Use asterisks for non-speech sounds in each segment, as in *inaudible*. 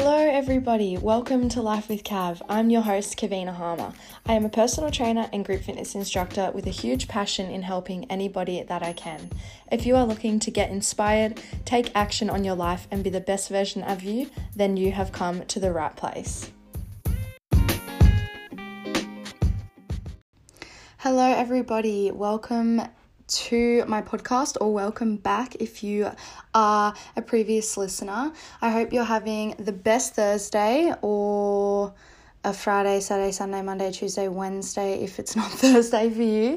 Hello, everybody. Welcome to Life with Kav. I'm your host, Kavina Harmer. I am a personal trainer and group fitness instructor with a huge passion in helping anybody that I can. If you are looking to get inspired, take action on your life, and be the best version of you, then you have come to the right place. Hello, everybody. Welcome to my podcast or welcome back if you are a previous listener. I hope you're having the best Thursday or a Friday, Saturday, Sunday, Monday, Tuesday, Wednesday if it's not *laughs* Thursday for you.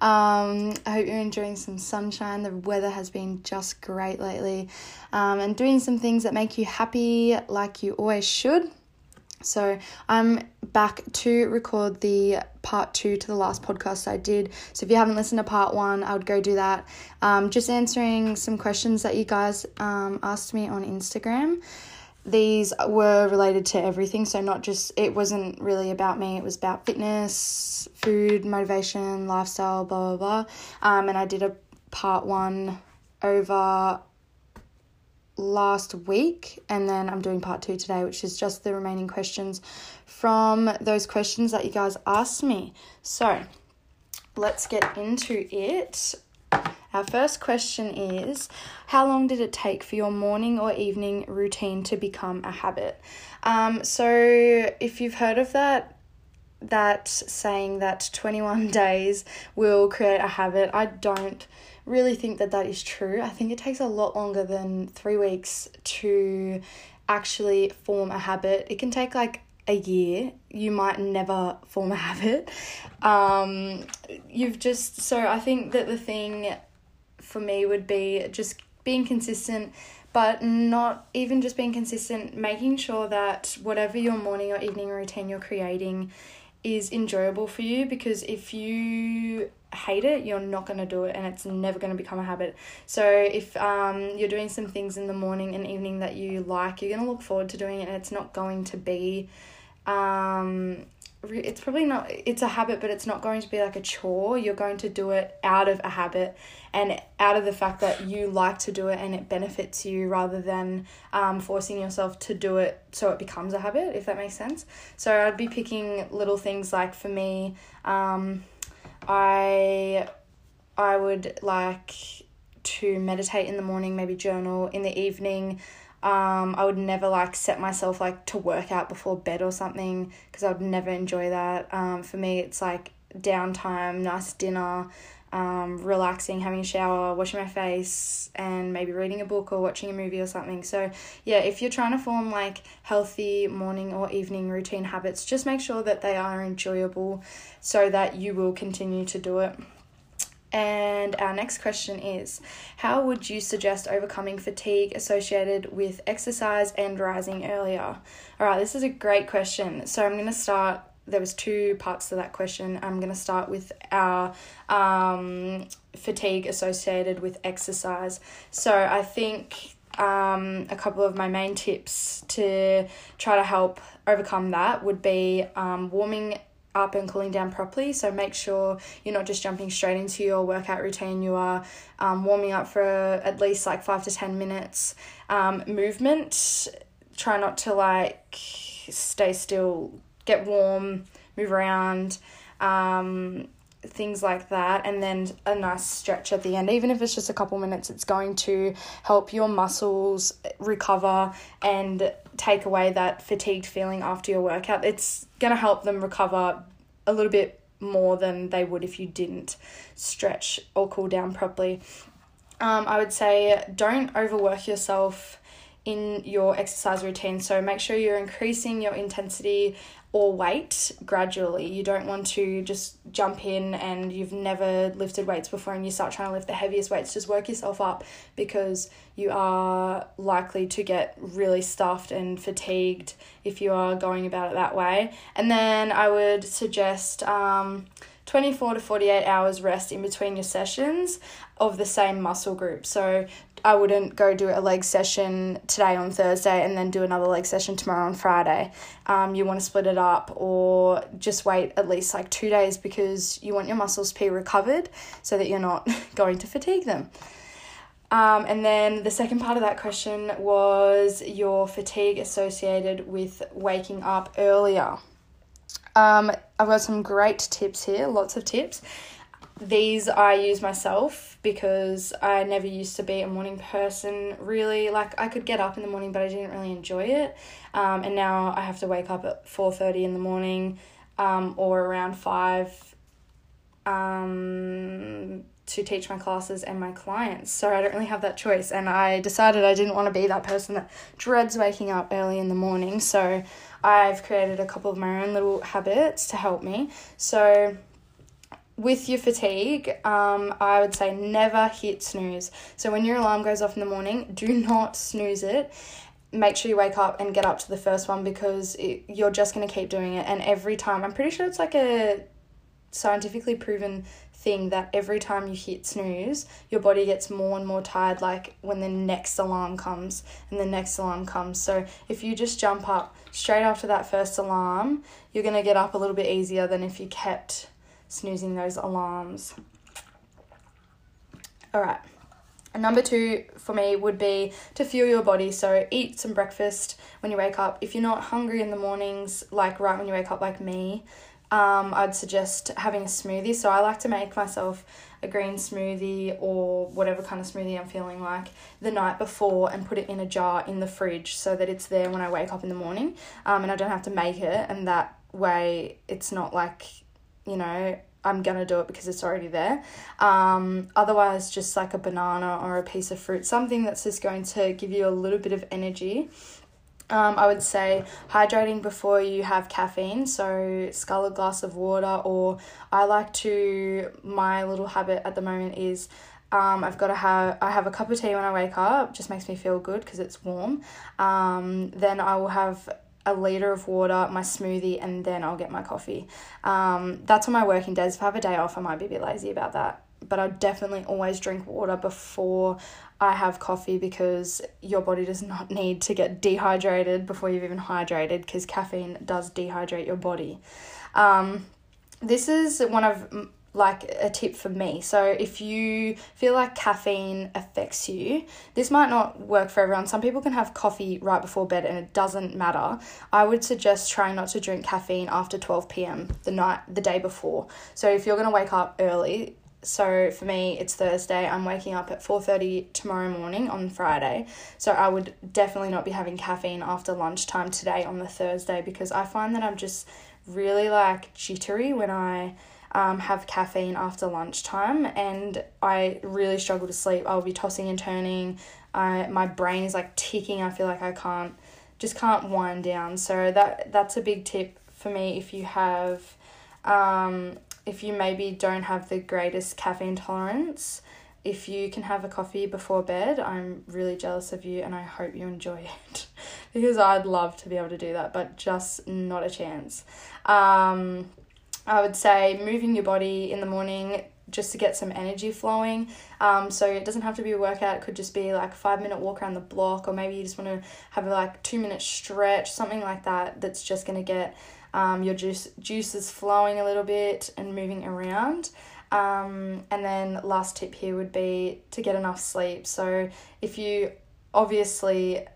Um, I hope you're enjoying some sunshine. The weather has been just great lately um, and doing some things that make you happy like you always should. So I'm back to record the part two to the last podcast I did. So if you haven't listened to part one, I would go do that. Um, just answering some questions that you guys um, asked me on Instagram. These were related to everything, so not just it wasn't really about me. It was about fitness, food, motivation, lifestyle, blah blah blah. Um, and I did a part one over last week, and then I'm doing part two today, which is just the remaining questions from those questions that you guys asked me. So let's get into it. Our first question is How long did it take for your morning or evening routine to become a habit? Um, so, if you've heard of that, that saying that 21 *laughs* days will create a habit, I don't really think that that is true. I think it takes a lot longer than three weeks to actually form a habit. It can take like a year. You might never form a *laughs* habit. Um, you've just, so I think that the thing for me would be just being consistent but not even just being consistent, making sure that whatever your morning or evening routine you're creating is enjoyable for you because if you hate it, you're not going to do it and it's never going to become a habit. So, if um, you're doing some things in the morning and evening that you like, you're going to look forward to doing it and it's not going to be. Um, it's probably not it's a habit but it's not going to be like a chore you're going to do it out of a habit and out of the fact that you like to do it and it benefits you rather than um, forcing yourself to do it so it becomes a habit if that makes sense so i'd be picking little things like for me um, I I would like to meditate in the morning, maybe journal in the evening. Um, I would never like set myself like to work out before bed or something because I would never enjoy that. Um, for me, it's like downtime, nice dinner, um, relaxing, having a shower, washing my face, and maybe reading a book or watching a movie or something. So, yeah, if you're trying to form like healthy morning or evening routine habits, just make sure that they are enjoyable so that you will continue to do it. And our next question is How would you suggest overcoming fatigue associated with exercise and rising earlier? All right, this is a great question. So I'm going to start there was two parts to that question. I'm going to start with our um, fatigue associated with exercise. So I think um, a couple of my main tips to try to help overcome that would be um, warming up and cooling down properly. So make sure you're not just jumping straight into your workout routine. You are um, warming up for at least like five to ten minutes. Um, movement. Try not to like stay still get warm, move around, um, things like that, and then a nice stretch at the end. Even if it's just a couple minutes, it's going to help your muscles recover and take away that fatigued feeling after your workout. It's going to help them recover a little bit more than they would if you didn't stretch or cool down properly. Um, I would say don't overwork yourself in your exercise routine. So make sure you're increasing your intensity or weight gradually. You don't want to just jump in and you've never lifted weights before and you start trying to lift the heaviest weights. Just work yourself up because you are likely to get really stuffed and fatigued if you are going about it that way. And then I would suggest um, 24 to 48 hours rest in between your sessions of the same muscle group. So I wouldn't go do a leg session today on Thursday and then do another leg session tomorrow on Friday. Um, you want to split it up or just wait at least like two days because you want your muscles to be recovered so that you're not *laughs* going to fatigue them. Um, and then the second part of that question was your fatigue associated with waking up earlier. Um, I've got some great tips here, lots of tips. These I use myself because I never used to be a morning person. Really, like I could get up in the morning, but I didn't really enjoy it. Um, and now I have to wake up at four thirty in the morning, um, or around five, um, to teach my classes and my clients. So I don't really have that choice. And I decided I didn't want to be that person that dreads waking up early in the morning. So I've created a couple of my own little habits to help me. So with your fatigue, um, I would say never hit snooze. So when your alarm goes off in the morning, do not snooze it. Make sure you wake up and get up to the first one because it, you're just going to keep doing it. And every time, I'm pretty sure it's like a scientifically proven thing that every time you hit snooze, your body gets more and more tired, like when the next alarm comes and the next alarm comes. So if you just jump up straight after that first alarm, you're going to get up a little bit easier than if you kept snoozing those alarms. All right. Number two for me would be to fuel your body. So eat some breakfast when you wake up. If you're not hungry in the mornings, like right when you wake up, like me, um, I'd suggest having a smoothie. So I like to make myself a green smoothie or whatever kind of smoothie I'm feeling like the night before and put it in a jar in the fridge so that it's there when I wake up in the morning um, and I don't have to make it. And that way it's not like you know, I'm gonna do it because it's already there. Um, otherwise, just like a banana or a piece of fruit, something that's just going to give you a little bit of energy. Um, I would say hydrating before you have caffeine, so scull a glass of water, or I like to, my little habit at the moment is um, I've got to have I have a cup of tea when I wake up, just makes me feel good because it's warm. Um, then I will have a liter of water, my smoothie, and then I'll get my coffee. Um, that's on my working days. If I have a day off, I might be a bit lazy about that. But I definitely always drink water before I have coffee because your body does not *laughs* need to get dehydrated before you've even hydrated because caffeine does dehydrate your body. Um, this is one of like a tip for me. So if you feel like caffeine affects you, this might not work for everyone. Some people can have coffee right before bed and it doesn't matter. I would suggest trying not to drink caffeine after 12 p.m. the night the day before. So if you're going to wake up early, so for me it's Thursday, I'm waking up at 4:30 tomorrow morning on Friday. So I would definitely not be having caffeine after lunchtime today on the Thursday because I find that I'm just really like jittery when I um, have caffeine after lunchtime and I really struggle to sleep. I'll be tossing and turning. I, my brain is like ticking. I feel like I can't, just can't wind down. So that that's a big tip for me if you have, um, if you maybe don't have the greatest caffeine tolerance. If you can have a coffee before bed, I'm really jealous of you and I hope you enjoy *laughs* it because I'd love to be able to do that, but just not a chance. Um, I would say moving your body in the morning just to get some energy flowing. Um, so it doesn't have to be a workout, it could just be like a five minute walk around the block, or maybe you just want to have a like two minute stretch, something like that, that's just going to get um, your juice, juices flowing a little bit and moving around. Um, and then last tip here would be to get enough sleep. So if you obviously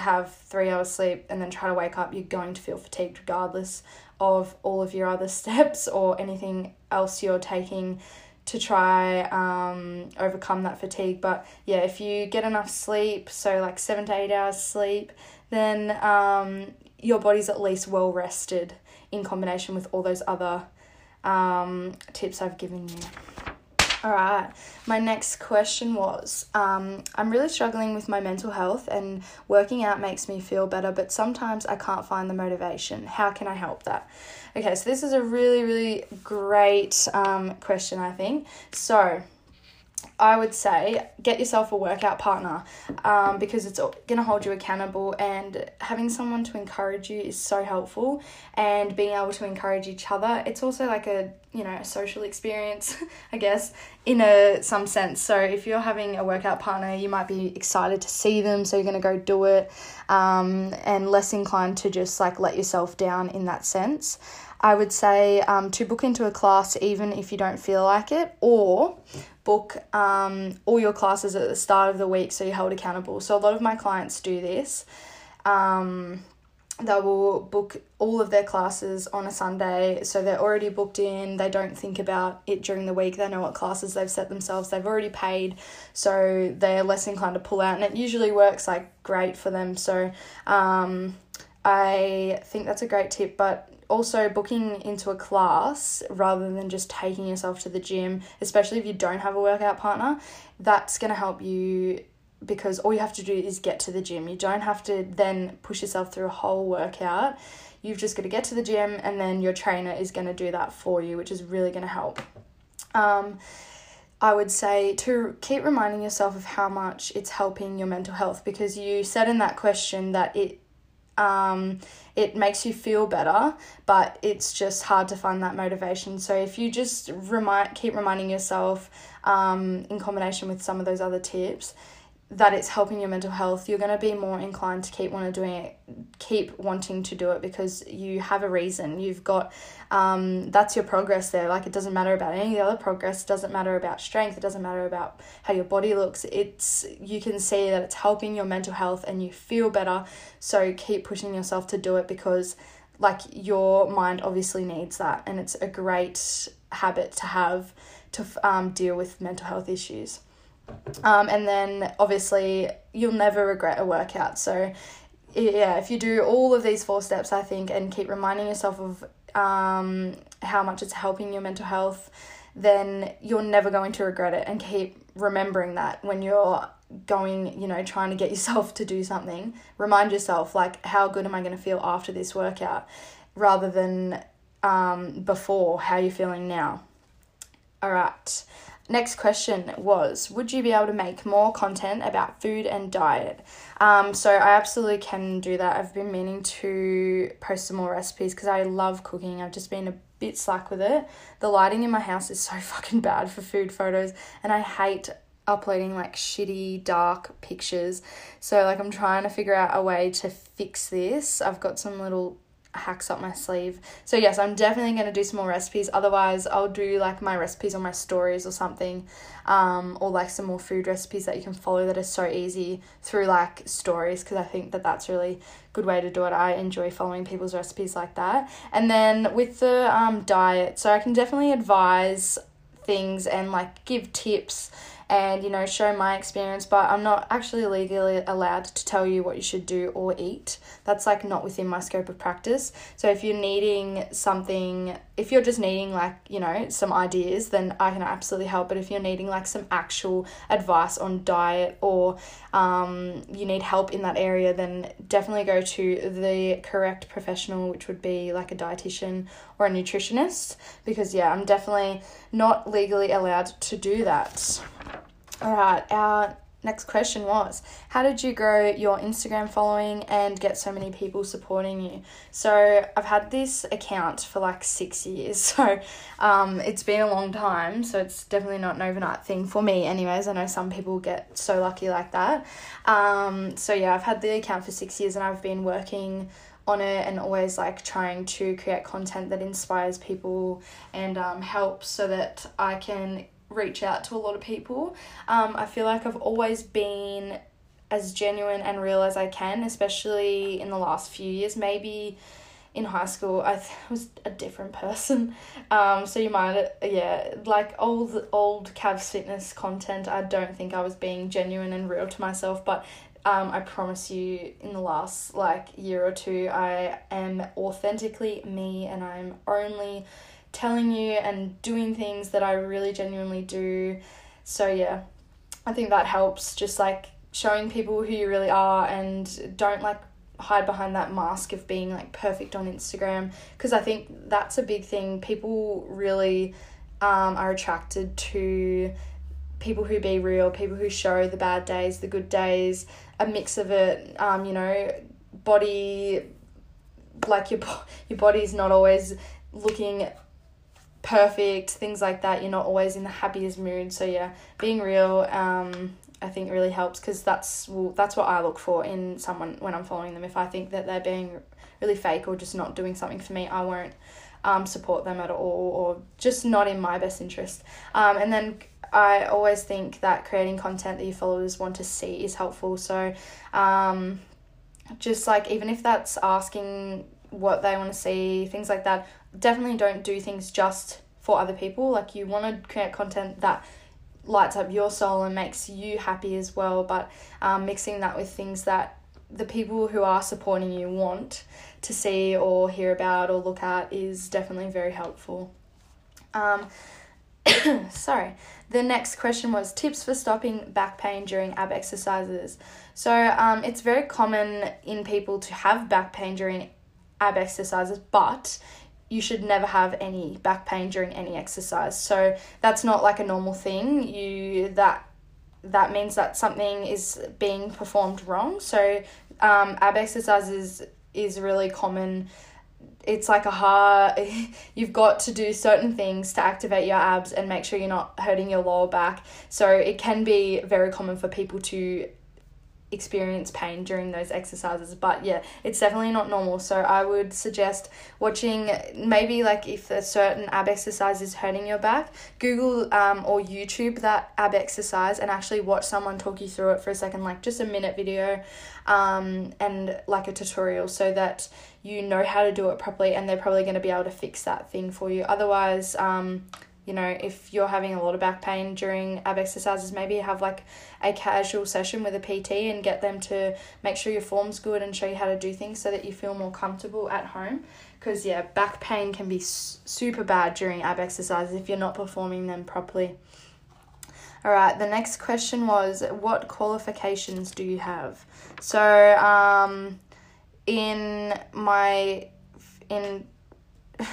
have three hours sleep and then try to wake up, you're going to feel fatigued regardless of all of your other *laughs* steps or anything else you're taking to try um, overcome that fatigue. But yeah, if you get enough sleep, so like seven to eight hours sleep, then um, your body's at least well rested in combination with all those other um, tips I've given you. All right. My next question was um, I'm really struggling with my mental health, and working out makes me feel better, but sometimes I can't find the motivation. How can I help that? Okay, so this is a really, really great um, question, I think. So, I would say get yourself a workout partner. um, because it's going to hold you accountable and having someone to encourage you is so helpful and being able to encourage each other it's also like a you know a social experience *laughs* i guess in a some sense so if you're having a workout partner you might be excited to see them so you're going to go do it um, and less inclined to just like let yourself down in that sense I would say um, to book into a class even if you don't feel like it, or book um, all your classes at the start of the week so you're held accountable. So a lot of my clients do this. Um, they will book all of their classes on a Sunday, so they're already booked in. They don't think about it during the week. They know what classes they've set themselves. They've already paid, so they're less inclined to pull out, and it usually works like great for them. So, um, I think that's a great tip. But also booking into a class rather than just taking yourself to the gym, especially if you don't have a workout partner, that's going to help you because all you have to do is get to the gym. You don't have to then push yourself through a whole workout. You've just got to get to the gym and then your trainer is going to do that for you, which is really going to help. Um, I would say to keep reminding yourself of how much it's helping your mental health because you said in that question that it um, it makes you feel better, but it's just hard to find that motivation. So if you just remind, keep reminding yourself, um, in combination with some of those other tips, that it's helping your mental health, you're going to be more inclined to keep wanting doing it, keep wanting to do it because you have a reason. You've got um, that's your progress there. Like it doesn't matter about any of the other progress. It doesn't matter about strength. It doesn't matter about how your body looks. It's you can see that it's helping your mental health and you feel better. So keep pushing yourself to do it because like your mind obviously needs that and it's a great habit to have to um, deal with mental health issues. Um, and then obviously you'll never regret a workout. So yeah, if you do all of these four steps, I think, and keep reminding yourself of um, how much it's helping your mental health, then you're never going to regret it. And keep remembering that when you're going, you know, trying to get *laughs* yourself to do something, remind yourself, like, how good am I going to feel after this workout rather than um, before, how you're feeling now. All right. Next question was Would you be able to make more content about food and diet? Um, so, I absolutely can do that. I've been meaning to post some more recipes because I love cooking. I've just been a bit slack with it. The lighting in my house is so *laughs* fucking bad for food photos, and I hate uploading like shitty dark pictures. So, like, I'm trying to figure out a way to fix this. I've got some little hacks up my sleeve. So yes, I'm definitely going to do some more recipes. Otherwise, I'll do like my recipes on my stories or something, um, or like some more food recipes that you can follow that are so easy through like stories because I think that that's really good way to do it. I enjoy following people's recipes like that. And then with the um, diet, so I can definitely advise things and like give tips and you know show my experience but i'm not actually legally allowed to tell you what you should do or eat. That's like not within my scope of practice. So if you're needing something if you're just needing like you know some ideas then i can absolutely help. But if you're needing like some actual advice on diet or um, you need help in that area then definitely go to the correct professional which would be like a dietitian or a nutritionist because yeah i'm definitely not legally allowed to do that all right, our next question was How did you grow your Instagram following and get so many people supporting you? So, I've had this account for like six years, *laughs* so um, it's been a long time, so it's definitely not an overnight thing for me, anyways. I know some people get so lucky like that. Um, so, yeah, I've had the account for six years and I've been working on it and always like trying to create content that inspires people and um, helps so that I can reach out to a lot of people. Um, I feel like I've always been as genuine and real as I can, especially in the last few years. Maybe in high school I th- *laughs* was a different person. Um, so you might yeah, like old old Kavs fitness content. I don't think I was being genuine and real to myself, but um, I promise you, in the last like year or two, I am authentically me, and I'm only telling you and doing things that I really genuinely do. So, yeah, I think that helps just like showing people who you really are and don't like hide behind that mask of being like perfect on Instagram because I think that's a big thing. People really um, are attracted to people who be real, people who show the bad days, the good days, a mix of it. Um, you know, body, like your your body's not always looking perfect, things like that. You're not always in the happiest mood. So yeah, being real, um, I think really helps because that's well, that's what I look for in someone when I'm following them. If I think that they're being really fake or just not doing something for me, I won't um, support them at all or just not in my best interest. Um, and then I always think that creating content that your followers want to see is helpful. So, um, just like even if that's asking what they want to see, things like that, definitely don't do things just for other people. Like, you want to create content that lights up your soul and makes you happy as well, but um, mixing that with things that the people who are supporting you want to see or hear about or look at is definitely very helpful. Um, *coughs* sorry. The next question was tips for stopping back pain during ab exercises. So um, it's very common in people to have back pain during ab exercises, but you should never have any back pain during any exercise. So that's not like a normal thing. You that that means that something is being performed wrong. So um, ab exercises is really common it's like a hard *laughs* you've got to do certain things to activate your abs and make sure you're not hurting your lower back so it can be very common for people to experience pain during those exercises but yeah it's definitely not normal. So i would suggest watching maybe like if a certain ab exercise is hurting your back google um, or youtube that ab exercise and actually watch someone talk you through it for a second like just a minute video um, and like a tutorial so that you know how to do it properly and they're probably going to be able to fix that thing for you. Otherwise um, you know, if you're having a lot of back pain during ab exercises, maybe have like a casual session with a PT and get them to make sure your form's good and show you how to do things so that you feel more comfortable at home. Because, yeah, back pain can be super bad during ab exercises if you're not performing them properly. All right, the next question was what qualifications do you have? So, um, in my in *laughs*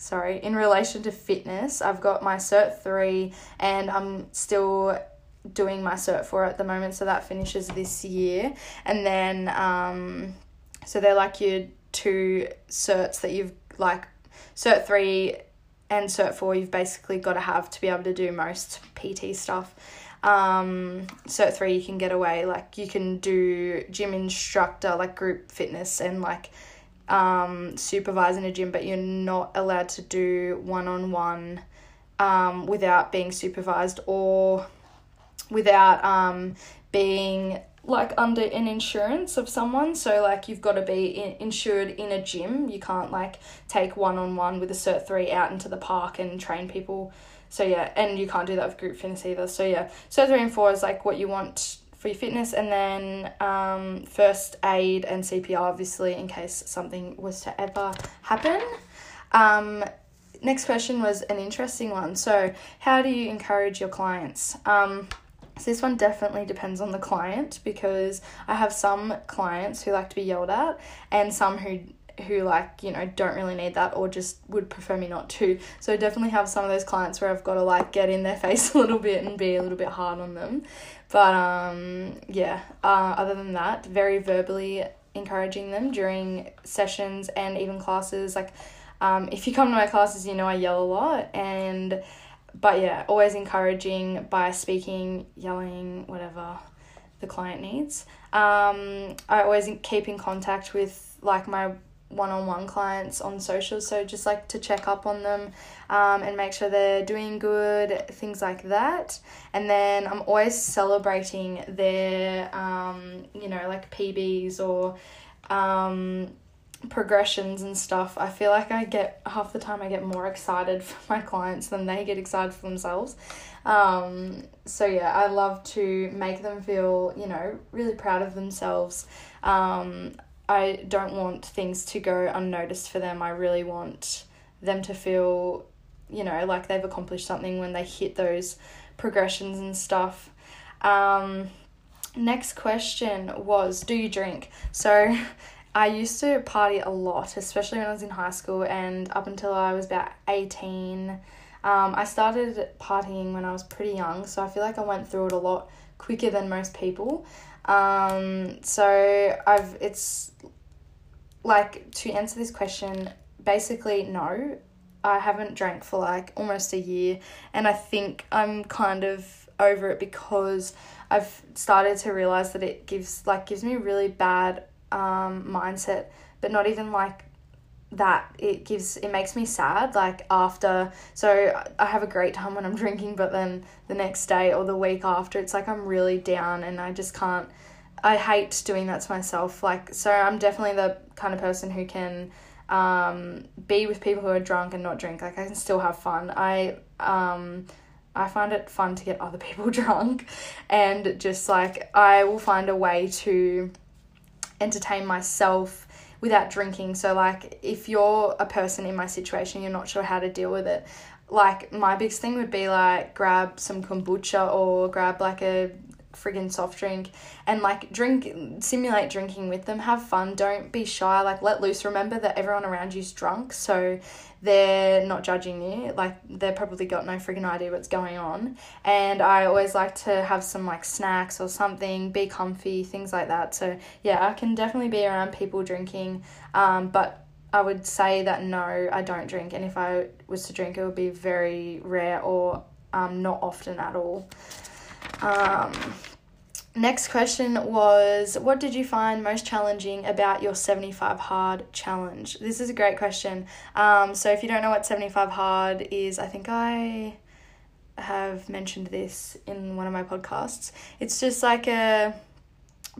sorry, in relation to fitness, I've got my Cert 3 and I'm still doing my Cert 4 at the moment, so that finishes this year. And then, um, so they're like your two certs that you've like, Cert 3 and Cert 4, you've basically got to have to be able to do most PT stuff. Um, Cert 3, you can get away, like, you can do gym instructor, like group fitness, and like, um, supervise in a gym, but you're not allowed to do one on one without being supervised or without um, being like under an insurance of someone. So like you've got to be in, insured in a gym. You can't like take one on one with a cert three out into the park and train people. So yeah, and you can't do that with group fitness either. So yeah, cert three and four is like what you want for your fitness, and then um, first aid and CPR, obviously, in case something was to ever happen. Um, next question was an interesting one. So, how do you encourage your clients? Um, so this one definitely depends on the client because I have some clients who like to be yelled at and some who who like you know don't really need that or just would prefer me not to. So I definitely have some of those clients where i've got to like get in their *laughs* face a little bit and be a little bit hard on them. But um yeah uh, other than that very verbally encouraging them during sessions and even classes. Like um if you come to my classes you know i yell a lot and but yeah always encouraging by speaking yelling whatever the client needs. Um i always keep in contact with like my one-on-one clients on social. so just like to check up on them um, and make sure they're doing good things like that. And then i'm always celebrating their um, you know like pbs or um, progressions and stuff. I feel like i get half the time i get more excited *laughs* for my clients than they get excited for themselves. Um, so yeah i love to make them feel you know really proud of themselves. Um, I don't want things to go unnoticed for them. I really want them to feel, you know, like they've accomplished something when they hit those progressions and stuff. Um, next question was Do you drink? So *laughs* I used to party a lot, especially when I was in high school and up until I was about 18. Um, I started partying when I was pretty young, so I feel like I went through it a lot quicker than most people. Um, so I've it's like to answer this question, basically no. I haven't drank for like almost a year, and I think I'm kind of over it because I've started to realize that it gives like gives me really bad um, mindset, but not even like that it gives it makes me sad like after so I have a great time when I'm *laughs* drinking but then the next day or the week after it's like I'm really down and I just can't I hate doing that to myself like so I'm definitely the kind of person who can um, be with people who are drunk and not drink like I can still have fun. I um I find it fun to get other *laughs* people drunk and just like I will find a way to entertain myself without drinking. So, like, if you're a person in my situation, you're not sure how to deal with it. Like, my biggest thing would be like grab some kombucha or grab like a friggin' soft drink and like drink simulate drinking with them have fun don't be shy like let loose. Remember that everyone around you's drunk so they're not judging you like they're probably got no friggin' idea what's going on. And i always like to have some like snacks or something be comfy things like that. So yeah i can definitely be around people drinking um, but I would say that no, I don't drink, and if I was to drink, it would be very rare or um, not often at all. Um, next question was What did you find most challenging about your 75 hard challenge? This is a great question. Um, so, if you don't know what 75 hard is, I think I have mentioned this in one of my podcasts. It's just like a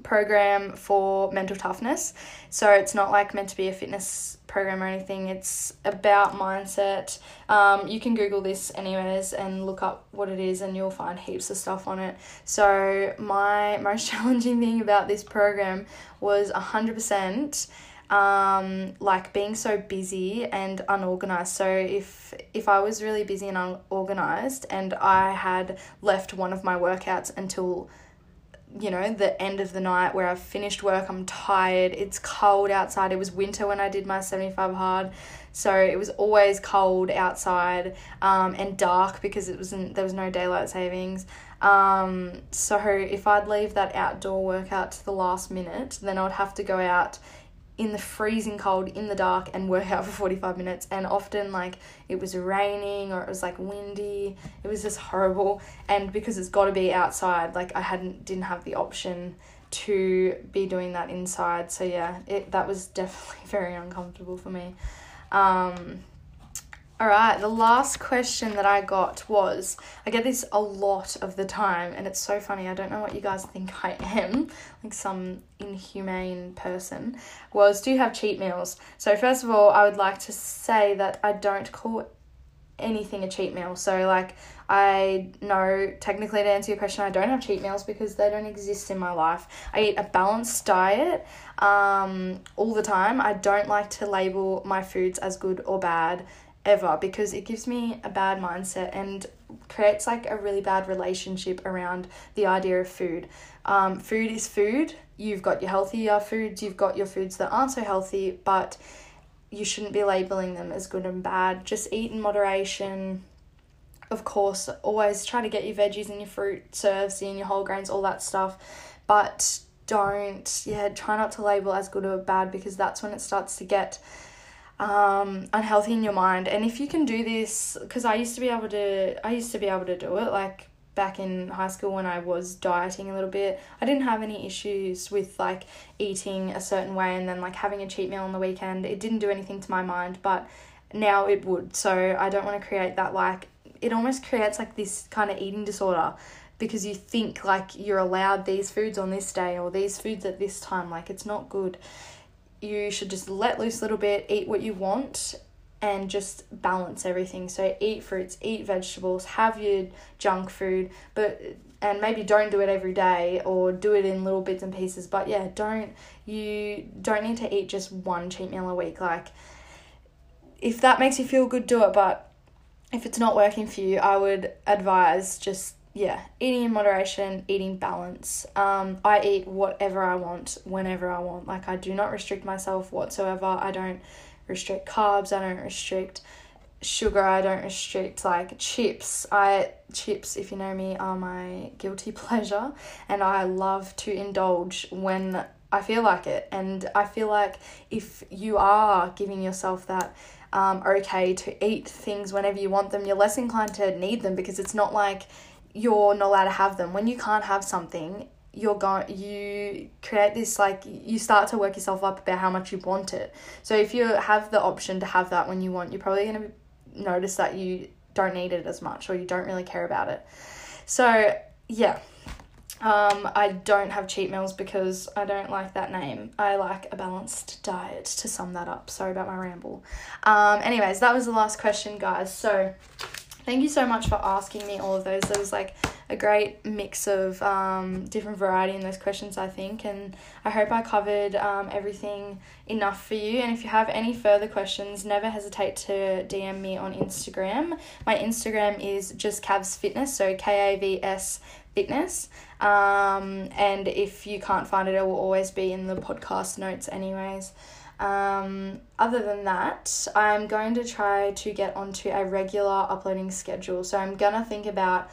program for mental toughness. So it's not like meant to be a fitness program or anything. It's about mindset. Um, you can Google this anyways and look up what it is, and you'll find heaps of stuff on it. So my *laughs* most challenging thing about this program was hundred percent. Um, like being so busy and unorganized. So if if I was really busy and unorganized and I had left one of my workouts until you know, the end of the night where I've finished work, I'm tired, it's cold outside. It was winter when I did my 75 hard, so it was always cold outside um, and dark because it wasn't there was no daylight savings. Um, so if I'd leave that outdoor workout to the last minute, then I would have to go out in the freezing cold in the dark and work out for 45 minutes. And often like it was raining or it was like windy. It was just horrible. And because it's got to be outside like i hadn't didn't have the option to be doing that inside. So yeah it that was *laughs* definitely very uncomfortable for me. Um all right, the last question that I got was I get this a lot of the time, and it's so funny. I don't know what you guys think *laughs* I am, like some inhumane person. Was do you have cheat meals? So, first of all, I would like to say that I don't call anything a cheat meal. So, like, I know technically to answer your question, I don't have cheat meals because they don't exist in my life. I eat a balanced diet um, all the time. I don't like to label my foods as good or bad ever because it gives me a bad mindset and creates like a really bad relationship around the idea of food. Um, food is food. You've got your healthier foods, you've got your foods that aren't so healthy, but you shouldn't be labeling them as good and bad. Just eat in moderation. Of course, always try to get your veggies and your fruit serves in your whole grains, all that stuff. But don't, yeah, try not to label as good or bad because that's when it starts to get um, unhealthy in your mind. And if you can do this, because I used to be able to, I used to be able to do it like back in high school when I was dieting a little bit. I didn't have any issues with like eating a certain way and then like having a cheat meal on the weekend. It didn't do anything to my mind, but now it would. So I don't want to create that like, it almost creates like this kind of eating disorder because you think like you're allowed these foods on this day or these foods at this time. Like it's not good you should just let loose a little bit, eat what you want, and just balance everything. So eat fruits, eat vegetables, have your junk food, but and maybe don't do it every day or do it in little bits and pieces. But yeah, don't you don't need to eat just one cheat meal a week. Like if that makes you feel good, do it. But if it's not working for you, I would advise just yeah, eating in moderation, eating balance. Um, I eat whatever I want, whenever I want. Like, I do not restrict myself whatsoever. I don't restrict carbs, I don't restrict sugar I don't restrict like chips. I chips if you know me are my guilty *laughs* pleasure and I love to indulge when I feel like it and I feel like if you are giving yourself that um, okay to eat things whenever you want them, you're less inclined to need them because it's not like you're not allowed to have them. When you can't have something, you're going you create this like you start to work yourself up about how much you want it. So if you have the option to have that when you want, you're probably going to notice that you don't need it as much or you don't really care about it. So, yeah. Um, I don't have cheat meals because I don't like that name. I like a balanced diet to sum that up. Sorry about my ramble. Um, anyways, that was the last question, guys. So, thank you so much for asking me all of those. There was like a great mix of um, different variety in those questions, I think, and I hope I covered um, everything enough for you. And if you have any further questions, never hesitate to DM me on Instagram. My Instagram is just Kavs Fitness, so K A V S Fitness. Um, and if you can't find it, it will always be in the podcast notes, anyways. Um, other than that, I'm going to try to get onto a regular uploading schedule. So I'm gonna think about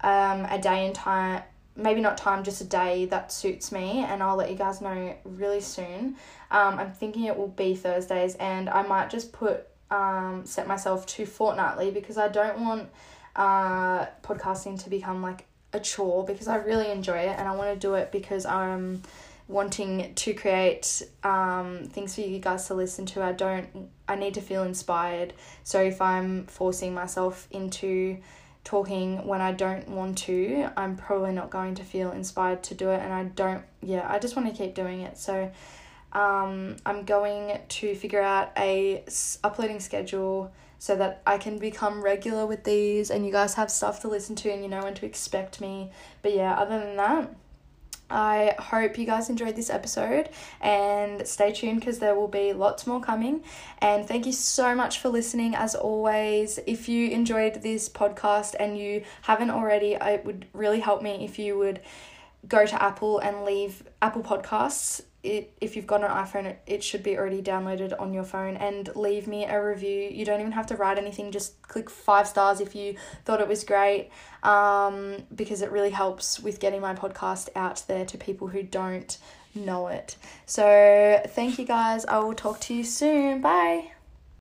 um, a day and time, maybe not time, just a day that suits me, and I'll let you guys know really soon. Um, I'm thinking it will be Thursdays, and I might just put um, set myself to fortnightly because I don't want uh, podcasting to become like a chore because I really enjoy it and I want to do it because I'm wanting to create um, things for you guys to listen to. I don't, I need to feel inspired. So if I'm forcing myself into talking when I don't want to, I'm probably not going to feel inspired to do it. And I don't, yeah, I just want to keep doing it. So um, I'm going to figure out a uploading schedule so that I can become regular with these and you guys have stuff to listen to and you know when to expect me. But yeah, other than that, I hope you guys enjoyed this episode and stay tuned because there will be lots more coming. And thank you so much for listening. As always, if you enjoyed this podcast and you haven't already, it would really help me if you would go to Apple and leave Apple Podcasts it if you've got an iPhone it, it should be already downloaded on your phone and leave me a review. You don't even have to write anything, just click 5 stars if you thought it was great. Um because it really helps with getting my podcast out there to people who don't know it. So, thank you guys. I will talk to you soon. Bye.